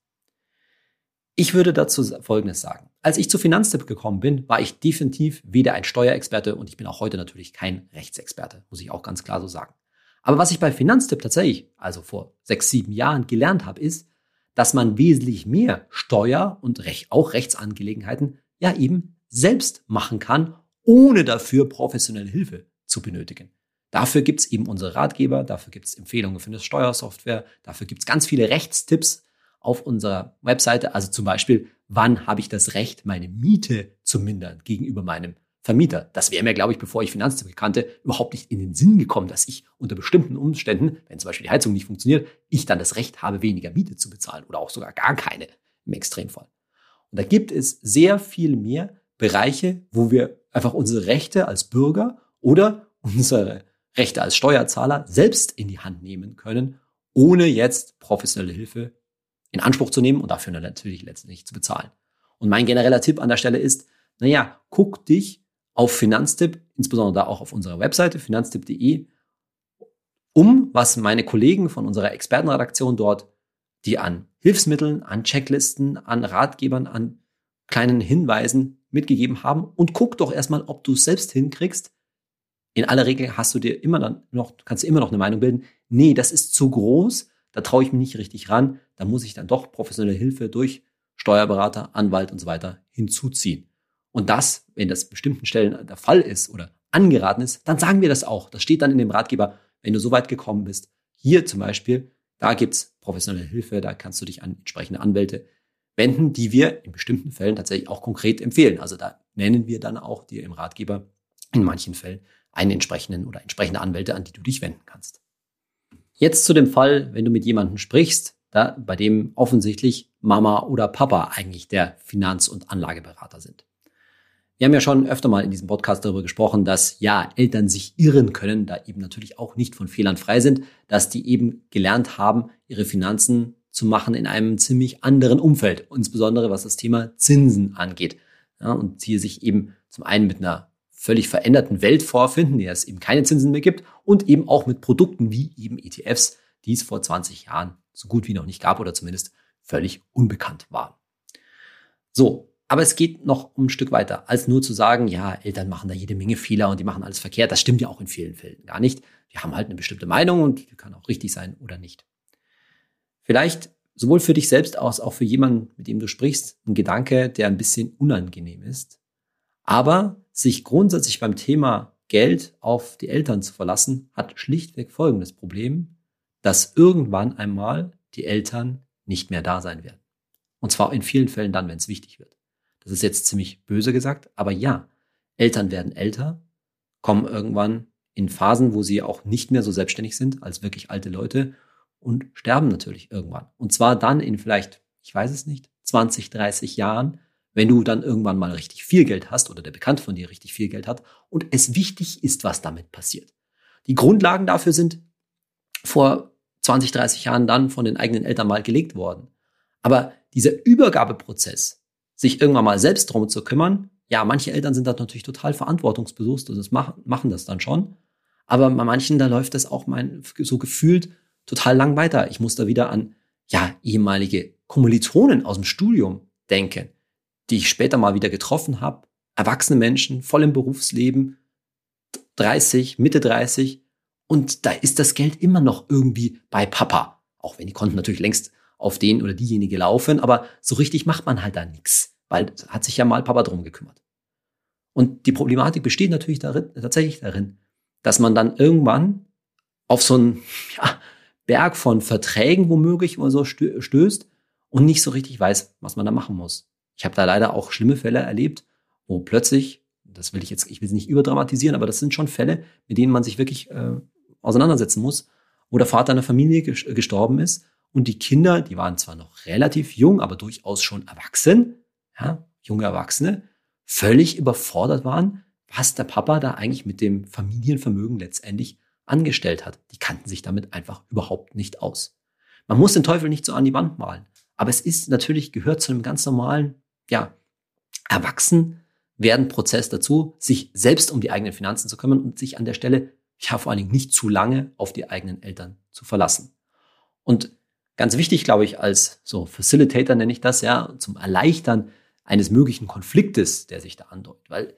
Ich würde dazu Folgendes sagen. Als ich zu Finanztipp gekommen bin, war ich definitiv weder ein Steuerexperte und ich bin auch heute natürlich kein Rechtsexperte, muss ich auch ganz klar so sagen. Aber was ich bei Finanztipp tatsächlich, also vor sechs, sieben Jahren gelernt habe, ist, dass man wesentlich mehr Steuer- und auch Rechtsangelegenheiten ja eben selbst machen kann, ohne dafür professionelle Hilfe zu benötigen. Dafür gibt's eben unsere Ratgeber, dafür gibt's Empfehlungen für eine Steuersoftware, dafür gibt's ganz viele Rechtstipps auf unserer Webseite. Also zum Beispiel, wann habe ich das Recht, meine Miete zu mindern gegenüber meinem Vermieter. Das wäre mir, glaube ich, bevor ich Finanztipp kannte, überhaupt nicht in den Sinn gekommen, dass ich unter bestimmten Umständen, wenn zum Beispiel die Heizung nicht funktioniert, ich dann das Recht habe, weniger Miete zu bezahlen oder auch sogar gar keine im Extremfall. Und da gibt es sehr viel mehr Bereiche, wo wir einfach unsere Rechte als Bürger oder unsere Rechte als Steuerzahler selbst in die Hand nehmen können, ohne jetzt professionelle Hilfe in Anspruch zu nehmen und dafür natürlich letztendlich zu bezahlen. Und mein genereller Tipp an der Stelle ist, naja, guck dich auf Finanztipp, insbesondere da auch auf unserer Webseite finanztipp.de, um, was meine Kollegen von unserer Expertenredaktion dort, die an Hilfsmitteln, an Checklisten, an Ratgebern, an kleinen Hinweisen mitgegeben haben und guck doch erstmal, ob du es selbst hinkriegst. In aller Regel hast du dir immer dann noch, kannst du immer noch eine Meinung bilden. Nee, das ist zu groß, da traue ich mich nicht richtig ran, da muss ich dann doch professionelle Hilfe durch Steuerberater, Anwalt und so weiter hinzuziehen. Und das, wenn das bestimmten Stellen der Fall ist oder angeraten ist, dann sagen wir das auch. Das steht dann in dem Ratgeber, wenn du so weit gekommen bist. Hier zum Beispiel, da gibt's professionelle Hilfe, da kannst du dich an entsprechende Anwälte wenden, die wir in bestimmten Fällen tatsächlich auch konkret empfehlen. Also da nennen wir dann auch dir im Ratgeber in manchen Fällen einen entsprechenden oder entsprechende Anwälte, an die du dich wenden kannst. Jetzt zu dem Fall, wenn du mit jemandem sprichst, da, bei dem offensichtlich Mama oder Papa eigentlich der Finanz- und Anlageberater sind. Wir haben ja schon öfter mal in diesem Podcast darüber gesprochen, dass ja, Eltern sich irren können, da eben natürlich auch nicht von Fehlern frei sind, dass die eben gelernt haben, ihre Finanzen zu machen in einem ziemlich anderen Umfeld, insbesondere was das Thema Zinsen angeht. Ja, und hier sich eben zum einen mit einer völlig veränderten Welt vorfinden, in der es eben keine Zinsen mehr gibt und eben auch mit Produkten wie eben ETFs, die es vor 20 Jahren so gut wie noch nicht gab oder zumindest völlig unbekannt waren. So, aber es geht noch ein Stück weiter, als nur zu sagen, ja, Eltern machen da jede Menge Fehler und die machen alles verkehrt. Das stimmt ja auch in vielen Fällen gar nicht. Wir haben halt eine bestimmte Meinung und die kann auch richtig sein oder nicht. Vielleicht sowohl für dich selbst als auch für jemanden, mit dem du sprichst, ein Gedanke, der ein bisschen unangenehm ist. Aber sich grundsätzlich beim Thema Geld auf die Eltern zu verlassen, hat schlichtweg folgendes Problem, dass irgendwann einmal die Eltern nicht mehr da sein werden. Und zwar in vielen Fällen dann, wenn es wichtig wird. Das ist jetzt ziemlich böse gesagt, aber ja, Eltern werden älter, kommen irgendwann in Phasen, wo sie auch nicht mehr so selbstständig sind als wirklich alte Leute und sterben natürlich irgendwann. Und zwar dann in vielleicht, ich weiß es nicht, 20, 30 Jahren, wenn du dann irgendwann mal richtig viel Geld hast oder der Bekannte von dir richtig viel Geld hat und es wichtig ist, was damit passiert. Die Grundlagen dafür sind vor 20, 30 Jahren dann von den eigenen Eltern mal gelegt worden. Aber dieser Übergabeprozess, sich irgendwann mal selbst drum zu kümmern. Ja, manche Eltern sind da natürlich total verantwortungsbewusst und das machen, machen das dann schon. Aber bei manchen, da läuft das auch mein, so gefühlt total lang weiter. Ich muss da wieder an, ja, ehemalige Kommilitonen aus dem Studium denken, die ich später mal wieder getroffen habe. Erwachsene Menschen, voll im Berufsleben, 30, Mitte 30. Und da ist das Geld immer noch irgendwie bei Papa. Auch wenn die Konten natürlich längst auf den oder diejenige laufen, aber so richtig macht man halt da nichts, weil hat sich ja mal Papa drum gekümmert. Und die Problematik besteht natürlich darin, tatsächlich darin, dass man dann irgendwann auf so einen ja, Berg von Verträgen womöglich oder so stößt und nicht so richtig weiß, was man da machen muss. Ich habe da leider auch schlimme Fälle erlebt, wo plötzlich, das will ich jetzt, ich will es nicht überdramatisieren, aber das sind schon Fälle, mit denen man sich wirklich äh, auseinandersetzen muss, wo der Vater einer Familie gestorben ist und die Kinder, die waren zwar noch relativ jung, aber durchaus schon erwachsen, ja, junge Erwachsene, völlig überfordert waren, was der Papa da eigentlich mit dem Familienvermögen letztendlich angestellt hat. Die kannten sich damit einfach überhaupt nicht aus. Man muss den Teufel nicht so an die Wand malen. Aber es ist natürlich, gehört zu einem ganz normalen, ja, Erwachsenwerden Prozess dazu, sich selbst um die eigenen Finanzen zu kümmern und sich an der Stelle, ja, vor allen Dingen nicht zu lange auf die eigenen Eltern zu verlassen. Und Ganz wichtig, glaube ich, als so Facilitator nenne ich das ja, zum Erleichtern eines möglichen Konfliktes, der sich da andeutet. Weil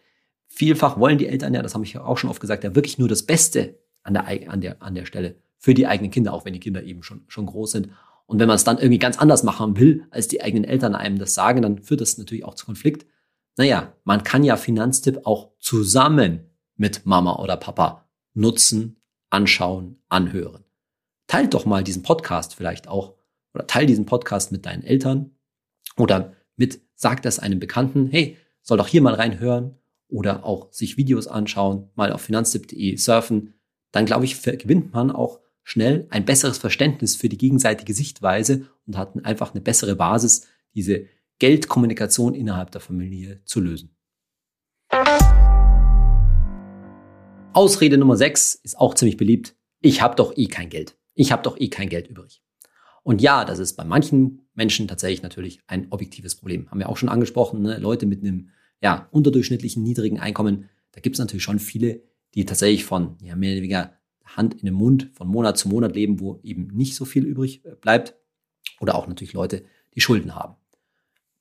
vielfach wollen die Eltern ja, das habe ich ja auch schon oft gesagt, ja wirklich nur das Beste an der, an der, an der Stelle für die eigenen Kinder, auch wenn die Kinder eben schon, schon groß sind. Und wenn man es dann irgendwie ganz anders machen will, als die eigenen Eltern einem das sagen, dann führt das natürlich auch zu Konflikt. Naja, man kann ja Finanztipp auch zusammen mit Mama oder Papa nutzen, anschauen, anhören. Teilt doch mal diesen Podcast vielleicht auch oder teil diesen Podcast mit deinen Eltern oder mit, sag das einem Bekannten, hey, soll doch hier mal reinhören oder auch sich Videos anschauen, mal auf finanztipp.de surfen, dann glaube ich, gewinnt man auch schnell ein besseres Verständnis für die gegenseitige Sichtweise und hat einfach eine bessere Basis, diese Geldkommunikation innerhalb der Familie zu lösen. Ausrede Nummer 6 ist auch ziemlich beliebt. Ich habe doch eh kein Geld. Ich habe doch eh kein Geld übrig. Und ja, das ist bei manchen Menschen tatsächlich natürlich ein objektives Problem. Haben wir auch schon angesprochen, ne? Leute mit einem ja, unterdurchschnittlichen niedrigen Einkommen. Da gibt es natürlich schon viele, die tatsächlich von ja, mehr oder weniger Hand in den Mund von Monat zu Monat leben, wo eben nicht so viel übrig äh, bleibt. Oder auch natürlich Leute, die Schulden haben.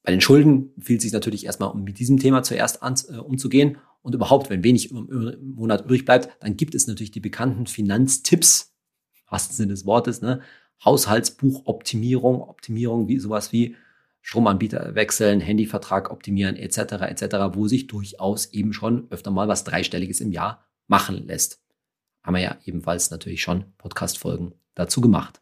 Bei den Schulden empfiehlt sich natürlich erstmal, um mit diesem Thema zuerst an, äh, umzugehen. Und überhaupt, wenn wenig im Monat übrig bleibt, dann gibt es natürlich die bekannten Finanztipps, wahrsten Sinne des Wortes, ne? Haushaltsbuchoptimierung, Optimierung wie sowas wie Stromanbieter wechseln, Handyvertrag optimieren etc. etc., wo sich durchaus eben schon öfter mal was dreistelliges im Jahr machen lässt haben wir ja ebenfalls natürlich schon Podcast-Folgen dazu gemacht.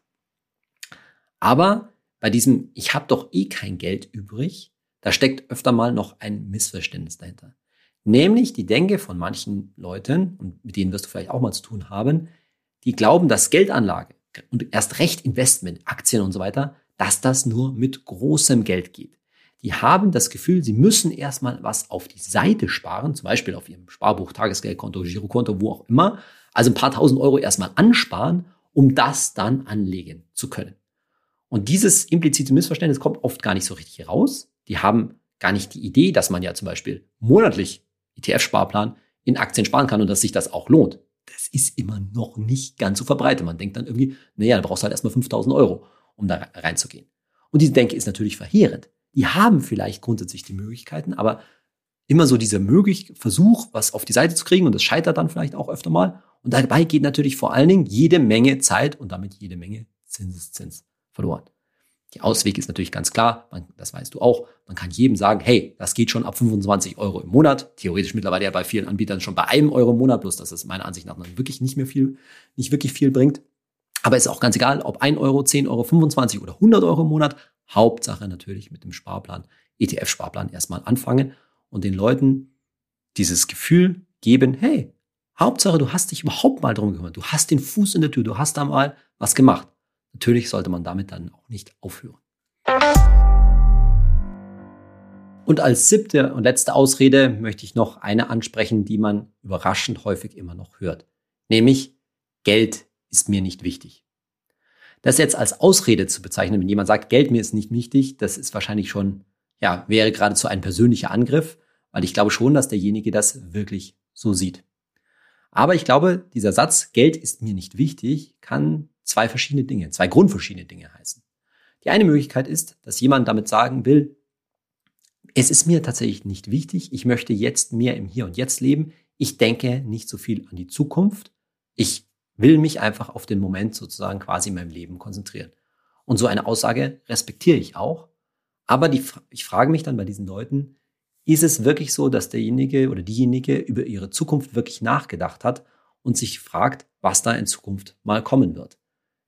Aber bei diesem Ich habe doch eh kein Geld übrig, da steckt öfter mal noch ein Missverständnis dahinter. Nämlich die Denke von manchen Leuten, und mit denen wirst du vielleicht auch mal zu tun haben, die glauben, dass Geldanlage und erst recht Investment, Aktien und so weiter, dass das nur mit großem Geld geht. Die haben das Gefühl, sie müssen erstmal was auf die Seite sparen, zum Beispiel auf ihrem Sparbuch, Tagesgeldkonto, Girokonto, wo auch immer, also ein paar tausend Euro erstmal ansparen, um das dann anlegen zu können. Und dieses implizite Missverständnis kommt oft gar nicht so richtig raus. Die haben gar nicht die Idee, dass man ja zum Beispiel monatlich ETF-Sparplan in Aktien sparen kann und dass sich das auch lohnt. Das ist immer noch nicht ganz so verbreitet. Man denkt dann irgendwie, naja, da brauchst du halt erstmal 5000 Euro, um da reinzugehen. Und diese Denke ist natürlich verheerend. Die haben vielleicht grundsätzlich die Möglichkeiten, aber immer so dieser möglich Versuch, was auf die Seite zu kriegen und das scheitert dann vielleicht auch öfter mal. Und dabei geht natürlich vor allen Dingen jede Menge Zeit und damit jede Menge Zinseszins verloren. Die Ausweg ist natürlich ganz klar, man, das weißt du auch, man kann jedem sagen, hey, das geht schon ab 25 Euro im Monat. Theoretisch mittlerweile ja bei vielen Anbietern schon bei einem Euro im Monat, bloß dass es meiner Ansicht nach wirklich nicht mehr viel, nicht wirklich viel bringt. Aber ist auch ganz egal, ob 1 Euro, 10 Euro, 25 oder 100 Euro im Monat. Hauptsache natürlich mit dem Sparplan, ETF-Sparplan erstmal anfangen und den Leuten dieses Gefühl geben, hey, Hauptsache, du hast dich überhaupt mal drum gekümmert. Du hast den Fuß in der Tür, du hast da mal was gemacht. Natürlich sollte man damit dann auch nicht aufhören. Und als siebte und letzte Ausrede möchte ich noch eine ansprechen, die man überraschend häufig immer noch hört. Nämlich, Geld ist mir nicht wichtig. Das jetzt als Ausrede zu bezeichnen, wenn jemand sagt, Geld mir ist nicht wichtig, das ist wahrscheinlich schon, ja, wäre geradezu ein persönlicher Angriff, weil ich glaube schon, dass derjenige das wirklich so sieht. Aber ich glaube, dieser Satz, Geld ist mir nicht wichtig, kann zwei verschiedene Dinge, zwei grundverschiedene Dinge heißen. Die eine Möglichkeit ist, dass jemand damit sagen will, es ist mir tatsächlich nicht wichtig, ich möchte jetzt mehr im Hier und Jetzt leben, ich denke nicht so viel an die Zukunft, ich will mich einfach auf den Moment sozusagen quasi in meinem Leben konzentrieren. Und so eine Aussage respektiere ich auch, aber die, ich frage mich dann bei diesen Leuten, ist es wirklich so, dass derjenige oder diejenige über ihre Zukunft wirklich nachgedacht hat und sich fragt, was da in Zukunft mal kommen wird.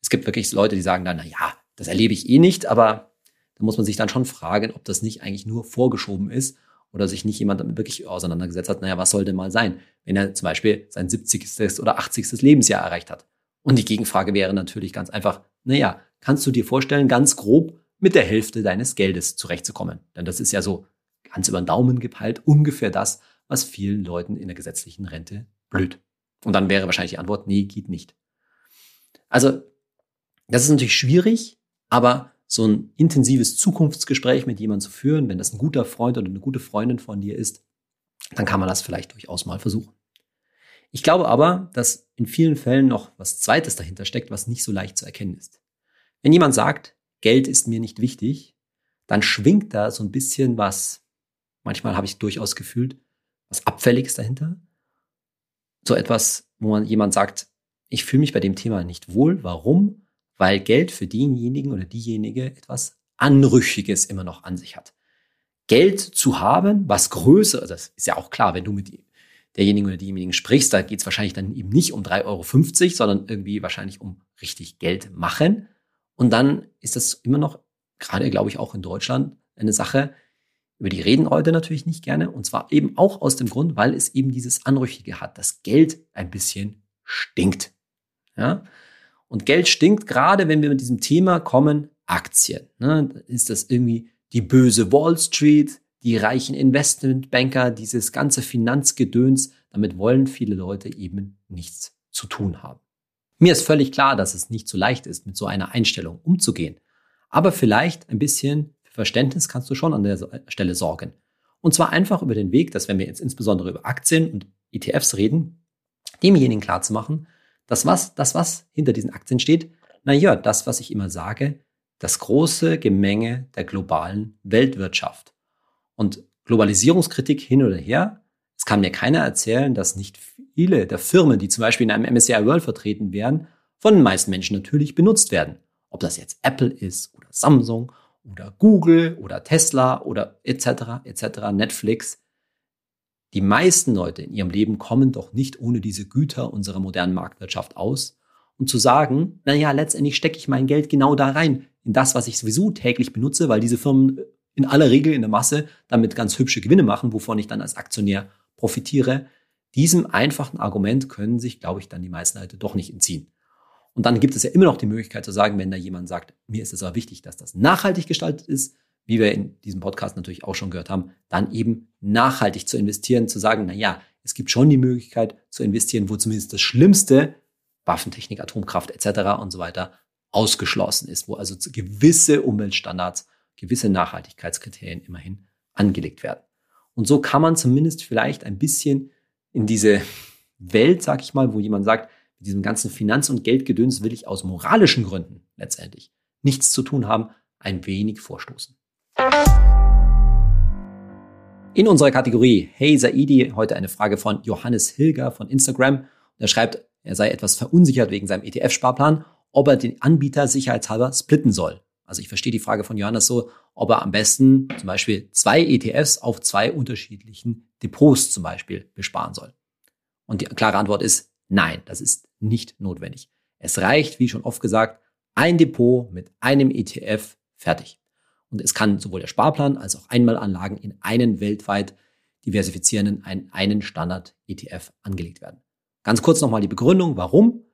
Es gibt wirklich Leute, die sagen dann, na ja, das erlebe ich eh nicht, aber da muss man sich dann schon fragen, ob das nicht eigentlich nur vorgeschoben ist oder sich nicht jemand damit wirklich auseinandergesetzt hat, naja, was soll denn mal sein, wenn er zum Beispiel sein 70. oder 80. Lebensjahr erreicht hat. Und die Gegenfrage wäre natürlich ganz einfach, naja, kannst du dir vorstellen, ganz grob mit der Hälfte deines Geldes zurechtzukommen? Denn das ist ja so ganz über den Daumen gepeilt, ungefähr das, was vielen Leuten in der gesetzlichen Rente blüht. Und dann wäre wahrscheinlich die Antwort, nee, geht nicht. Also, das ist natürlich schwierig, aber so ein intensives Zukunftsgespräch mit jemandem zu führen, wenn das ein guter Freund oder eine gute Freundin von dir ist, dann kann man das vielleicht durchaus mal versuchen. Ich glaube aber, dass in vielen Fällen noch was Zweites dahinter steckt, was nicht so leicht zu erkennen ist. Wenn jemand sagt, Geld ist mir nicht wichtig, dann schwingt da so ein bisschen was Manchmal habe ich durchaus gefühlt, was Abfälliges dahinter. So etwas, wo man jemand sagt, ich fühle mich bei dem Thema nicht wohl. Warum? Weil Geld für denjenigen oder diejenige etwas Anrüchiges immer noch an sich hat. Geld zu haben, was größer, also das ist ja auch klar, wenn du mit derjenigen oder diejenigen sprichst, da geht es wahrscheinlich dann eben nicht um 3,50 Euro, sondern irgendwie wahrscheinlich um richtig Geld machen. Und dann ist das immer noch, gerade glaube ich auch in Deutschland, eine Sache, Über die reden heute natürlich nicht gerne. Und zwar eben auch aus dem Grund, weil es eben dieses Anrüchige hat, dass Geld ein bisschen stinkt. Ja? Und Geld stinkt gerade, wenn wir mit diesem Thema kommen, Aktien. Ne? Ist das irgendwie die böse Wall Street, die reichen Investmentbanker, dieses ganze Finanzgedöns, damit wollen viele Leute eben nichts zu tun haben. Mir ist völlig klar, dass es nicht so leicht ist, mit so einer Einstellung umzugehen. Aber vielleicht ein bisschen Verständnis kannst du schon an der Stelle sorgen. Und zwar einfach über den Weg, dass wenn wir jetzt insbesondere über Aktien und ETFs reden, demjenigen klarzumachen, dass was, das was hinter diesen Aktien steht, na ja, das, was ich immer sage, das große Gemenge der globalen Weltwirtschaft. Und Globalisierungskritik hin oder her, es kann mir keiner erzählen, dass nicht viele der Firmen, die zum Beispiel in einem MSCI World vertreten wären, von den meisten Menschen natürlich benutzt werden. Ob das jetzt Apple ist oder Samsung oder Google oder Tesla oder etc. etc. Netflix. Die meisten Leute in ihrem Leben kommen doch nicht ohne diese Güter unserer modernen Marktwirtschaft aus. Und zu sagen, naja, letztendlich stecke ich mein Geld genau da rein, in das, was ich sowieso täglich benutze, weil diese Firmen in aller Regel in der Masse damit ganz hübsche Gewinne machen, wovon ich dann als Aktionär profitiere. Diesem einfachen Argument können sich, glaube ich, dann die meisten Leute doch nicht entziehen. Und dann gibt es ja immer noch die Möglichkeit zu sagen, wenn da jemand sagt, mir ist es aber wichtig, dass das nachhaltig gestaltet ist, wie wir in diesem Podcast natürlich auch schon gehört haben, dann eben nachhaltig zu investieren, zu sagen, na ja, es gibt schon die Möglichkeit zu investieren, wo zumindest das Schlimmste, Waffentechnik, Atomkraft etc. und so weiter, ausgeschlossen ist, wo also gewisse Umweltstandards, gewisse Nachhaltigkeitskriterien immerhin angelegt werden. Und so kann man zumindest vielleicht ein bisschen in diese Welt, sag ich mal, wo jemand sagt, mit diesem ganzen Finanz- und Geldgedöns will ich aus moralischen Gründen letztendlich nichts zu tun haben, ein wenig vorstoßen. In unserer Kategorie Hey Saidi heute eine Frage von Johannes Hilger von Instagram. Er schreibt, er sei etwas verunsichert wegen seinem ETF-Sparplan, ob er den Anbieter sicherheitshalber splitten soll. Also ich verstehe die Frage von Johannes so, ob er am besten zum Beispiel zwei ETFs auf zwei unterschiedlichen Depots zum Beispiel besparen soll. Und die klare Antwort ist Nein, das ist nicht notwendig. Es reicht, wie schon oft gesagt, ein Depot mit einem ETF fertig. Und es kann sowohl der Sparplan als auch Einmalanlagen in einen weltweit diversifizierenden, einen, einen Standard-ETF angelegt werden. Ganz kurz nochmal die Begründung, warum.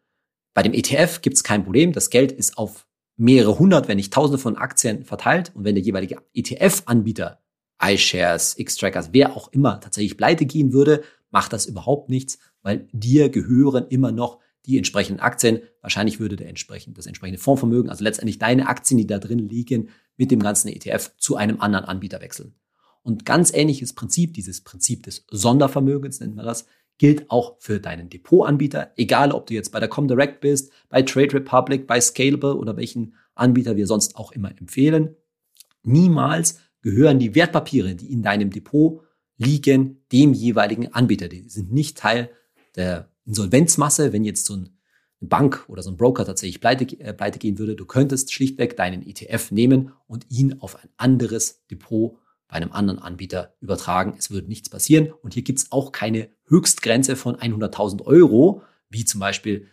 Bei dem ETF gibt es kein Problem. Das Geld ist auf mehrere hundert, wenn nicht tausende von Aktien verteilt. Und wenn der jeweilige ETF-Anbieter, iShares, X-Trackers, wer auch immer tatsächlich pleite gehen würde, macht das überhaupt nichts, weil dir gehören immer noch die entsprechenden Aktien. Wahrscheinlich würde der entsprechend, das entsprechende Fondsvermögen, also letztendlich deine Aktien, die da drin liegen, mit dem ganzen ETF zu einem anderen Anbieter wechseln. Und ganz ähnliches Prinzip, dieses Prinzip des Sondervermögens nennt man das, gilt auch für deinen Depotanbieter, egal ob du jetzt bei der Comdirect bist, bei Trade Republic, bei Scalable oder welchen Anbieter wir sonst auch immer empfehlen. Niemals gehören die Wertpapiere, die in deinem Depot liegen, dem jeweiligen Anbieter. Die sind nicht Teil der Insolvenzmasse, wenn jetzt so eine Bank oder so ein Broker tatsächlich pleite, äh, pleite gehen würde, du könntest schlichtweg deinen ETF nehmen und ihn auf ein anderes Depot bei einem anderen Anbieter übertragen. Es würde nichts passieren. Und hier gibt es auch keine Höchstgrenze von 100.000 Euro, wie zum Beispiel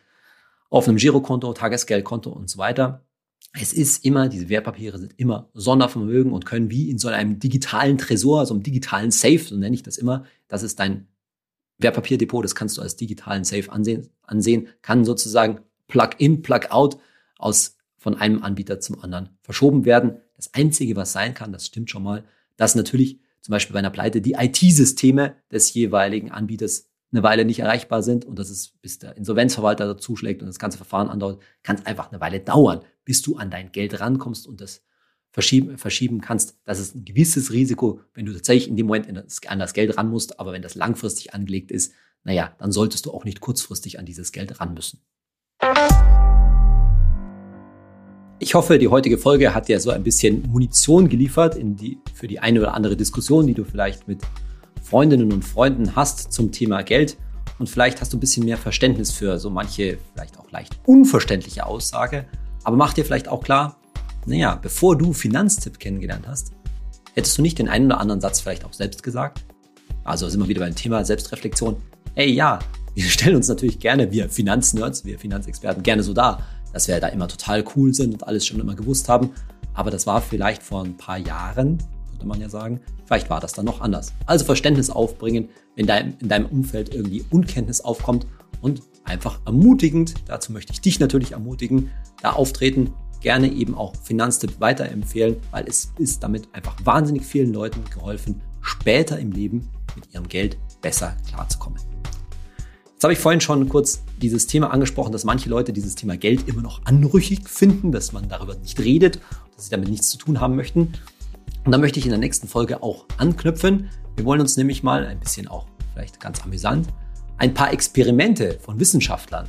auf einem Girokonto, Tagesgeldkonto und so weiter. Es ist immer, diese Wertpapiere sind immer Sondervermögen und können wie in so einem digitalen Tresor, so einem digitalen Safe, so nenne ich das immer, das ist dein Wertpapierdepot, das kannst du als digitalen Safe ansehen, ansehen kann sozusagen Plug-in, Plug-out aus von einem Anbieter zum anderen verschoben werden. Das Einzige, was sein kann, das stimmt schon mal, dass natürlich zum Beispiel bei einer Pleite die IT-Systeme des jeweiligen Anbieters eine Weile nicht erreichbar sind und dass es, bis der Insolvenzverwalter dazu schlägt und das ganze Verfahren andauert, kann es einfach eine Weile dauern, bis du an dein Geld rankommst und das verschieben, verschieben kannst. Das ist ein gewisses Risiko, wenn du tatsächlich in dem Moment an das Geld ran musst. Aber wenn das langfristig angelegt ist, naja, dann solltest du auch nicht kurzfristig an dieses Geld ran müssen. Ich hoffe, die heutige Folge hat dir so ein bisschen Munition geliefert die, für die eine oder andere Diskussion, die du vielleicht mit Freundinnen und Freunden hast zum Thema Geld. Und vielleicht hast du ein bisschen mehr Verständnis für so manche, vielleicht auch leicht unverständliche Aussage. Aber mach dir vielleicht auch klar, naja, bevor du Finanztipp kennengelernt hast, hättest du nicht den einen oder anderen Satz vielleicht auch selbst gesagt? Also sind wir wieder beim Thema Selbstreflexion. Ey, ja, wir stellen uns natürlich gerne, wir Finanznerds, wir Finanzexperten, gerne so dar, dass wir da immer total cool sind und alles schon immer gewusst haben. Aber das war vielleicht vor ein paar Jahren, würde man ja sagen. Vielleicht war das dann noch anders. Also Verständnis aufbringen, wenn dein, in deinem Umfeld irgendwie Unkenntnis aufkommt und einfach ermutigend, dazu möchte ich dich natürlich ermutigen, da auftreten, gerne eben auch Finanztipp weiterempfehlen, weil es ist damit einfach wahnsinnig vielen Leuten geholfen, später im Leben mit ihrem Geld besser klarzukommen. Jetzt habe ich vorhin schon kurz dieses Thema angesprochen, dass manche Leute dieses Thema Geld immer noch anrüchig finden, dass man darüber nicht redet, dass sie damit nichts zu tun haben möchten. Und da möchte ich in der nächsten Folge auch anknüpfen. Wir wollen uns nämlich mal ein bisschen auch vielleicht ganz amüsant ein paar Experimente von Wissenschaftlern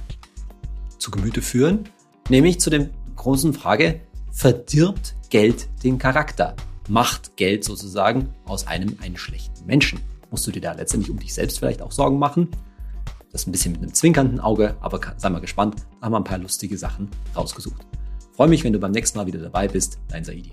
zu Gemüte führen, nämlich zu der großen Frage, verdirbt Geld den Charakter? Macht Geld sozusagen aus einem einen schlechten Menschen? Musst du dir da letztendlich um dich selbst vielleicht auch Sorgen machen? Das ein bisschen mit einem zwinkernden Auge, aber sei mal gespannt, da haben wir ein paar lustige Sachen rausgesucht. freue mich, wenn du beim nächsten Mal wieder dabei bist. Dein Saidi.